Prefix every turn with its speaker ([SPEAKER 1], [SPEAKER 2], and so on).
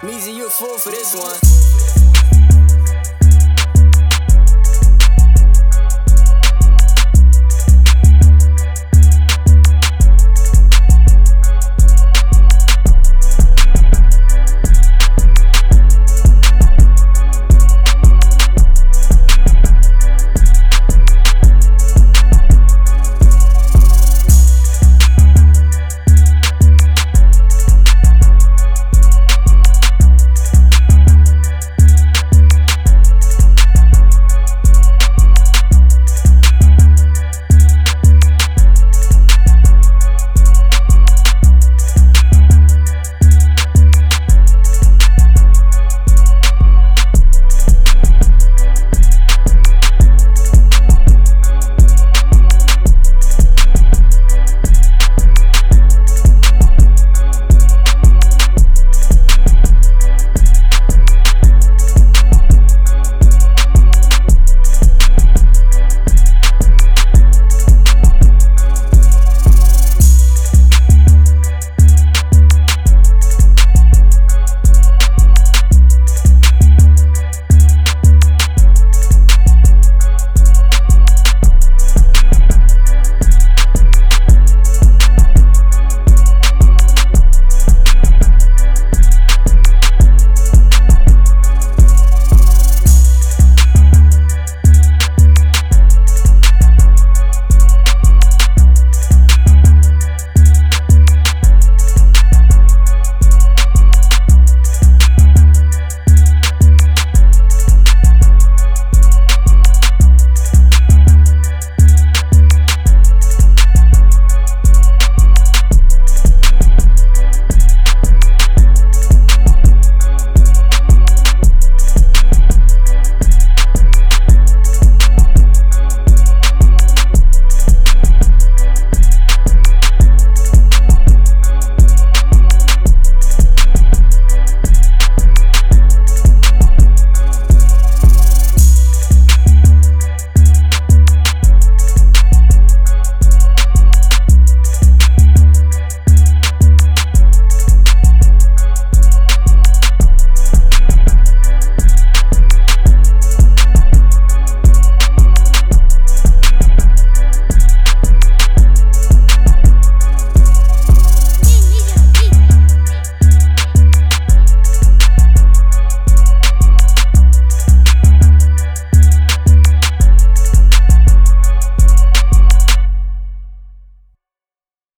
[SPEAKER 1] Meezy, you a fool for this one.